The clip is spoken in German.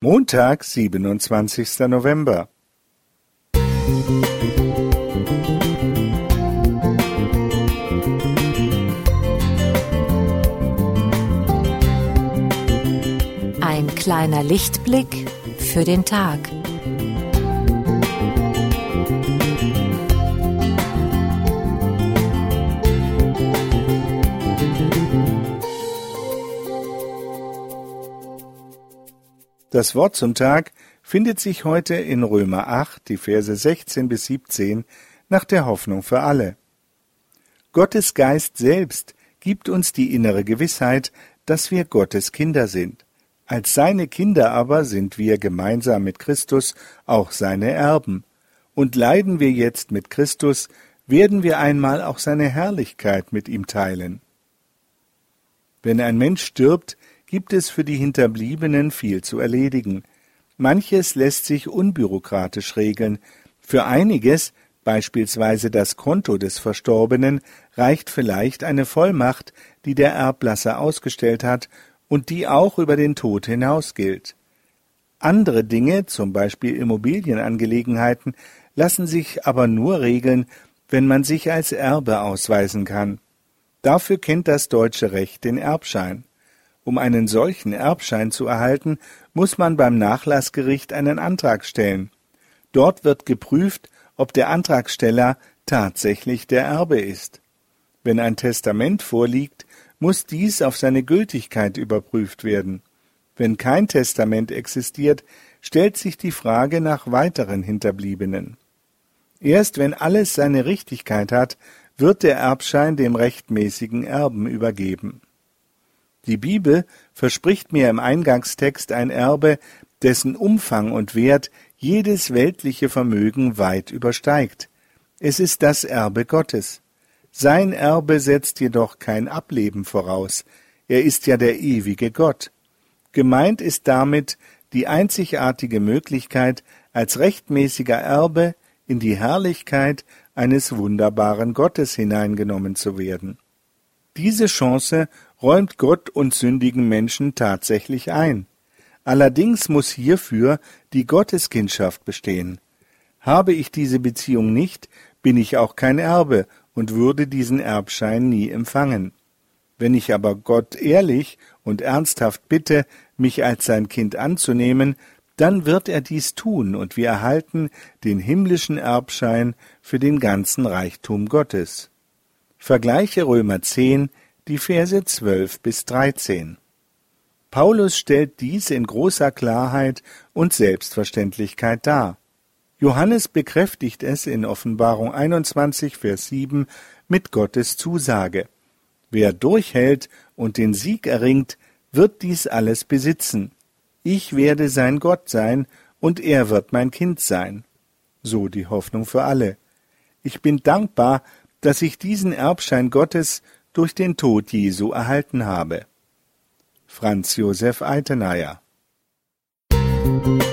Montag, siebenundzwanzigster November. Ein kleiner Lichtblick für den Tag. Das Wort zum Tag findet sich heute in Römer 8, die Verse 16 bis 17, nach der Hoffnung für alle. Gottes Geist selbst gibt uns die innere Gewissheit, dass wir Gottes Kinder sind. Als seine Kinder aber sind wir gemeinsam mit Christus auch seine Erben. Und leiden wir jetzt mit Christus, werden wir einmal auch seine Herrlichkeit mit ihm teilen. Wenn ein Mensch stirbt, gibt es für die Hinterbliebenen viel zu erledigen. Manches lässt sich unbürokratisch regeln. Für einiges, beispielsweise das Konto des Verstorbenen, reicht vielleicht eine Vollmacht, die der Erblasser ausgestellt hat und die auch über den Tod hinaus gilt. Andere Dinge, zum Beispiel Immobilienangelegenheiten, lassen sich aber nur regeln, wenn man sich als Erbe ausweisen kann. Dafür kennt das deutsche Recht den Erbschein. Um einen solchen Erbschein zu erhalten, muss man beim Nachlassgericht einen Antrag stellen. Dort wird geprüft, ob der Antragsteller tatsächlich der Erbe ist. Wenn ein Testament vorliegt, muss dies auf seine Gültigkeit überprüft werden. Wenn kein Testament existiert, stellt sich die Frage nach weiteren Hinterbliebenen. Erst wenn alles seine Richtigkeit hat, wird der Erbschein dem rechtmäßigen Erben übergeben. Die Bibel verspricht mir im Eingangstext ein Erbe, dessen Umfang und Wert jedes weltliche Vermögen weit übersteigt. Es ist das Erbe Gottes. Sein Erbe setzt jedoch kein Ableben voraus. Er ist ja der ewige Gott. Gemeint ist damit die einzigartige Möglichkeit, als rechtmäßiger Erbe in die Herrlichkeit eines wunderbaren Gottes hineingenommen zu werden. Diese Chance räumt Gott uns sündigen Menschen tatsächlich ein. Allerdings muss hierfür die Gotteskindschaft bestehen. Habe ich diese Beziehung nicht, bin ich auch kein Erbe und würde diesen Erbschein nie empfangen. Wenn ich aber Gott ehrlich und ernsthaft bitte, mich als sein Kind anzunehmen, dann wird er dies tun, und wir erhalten den himmlischen Erbschein für den ganzen Reichtum Gottes. Vergleiche Römer 10, die Verse 12 bis 13. Paulus stellt dies in großer Klarheit und Selbstverständlichkeit dar. Johannes bekräftigt es in Offenbarung 21, Vers 7 mit Gottes Zusage. Wer durchhält und den Sieg erringt, wird dies alles besitzen. Ich werde sein Gott sein, und er wird mein Kind sein. So die Hoffnung für alle. Ich bin dankbar, dass ich diesen Erbschein Gottes durch den Tod Jesu erhalten habe. Franz Josef Eitenayer Musik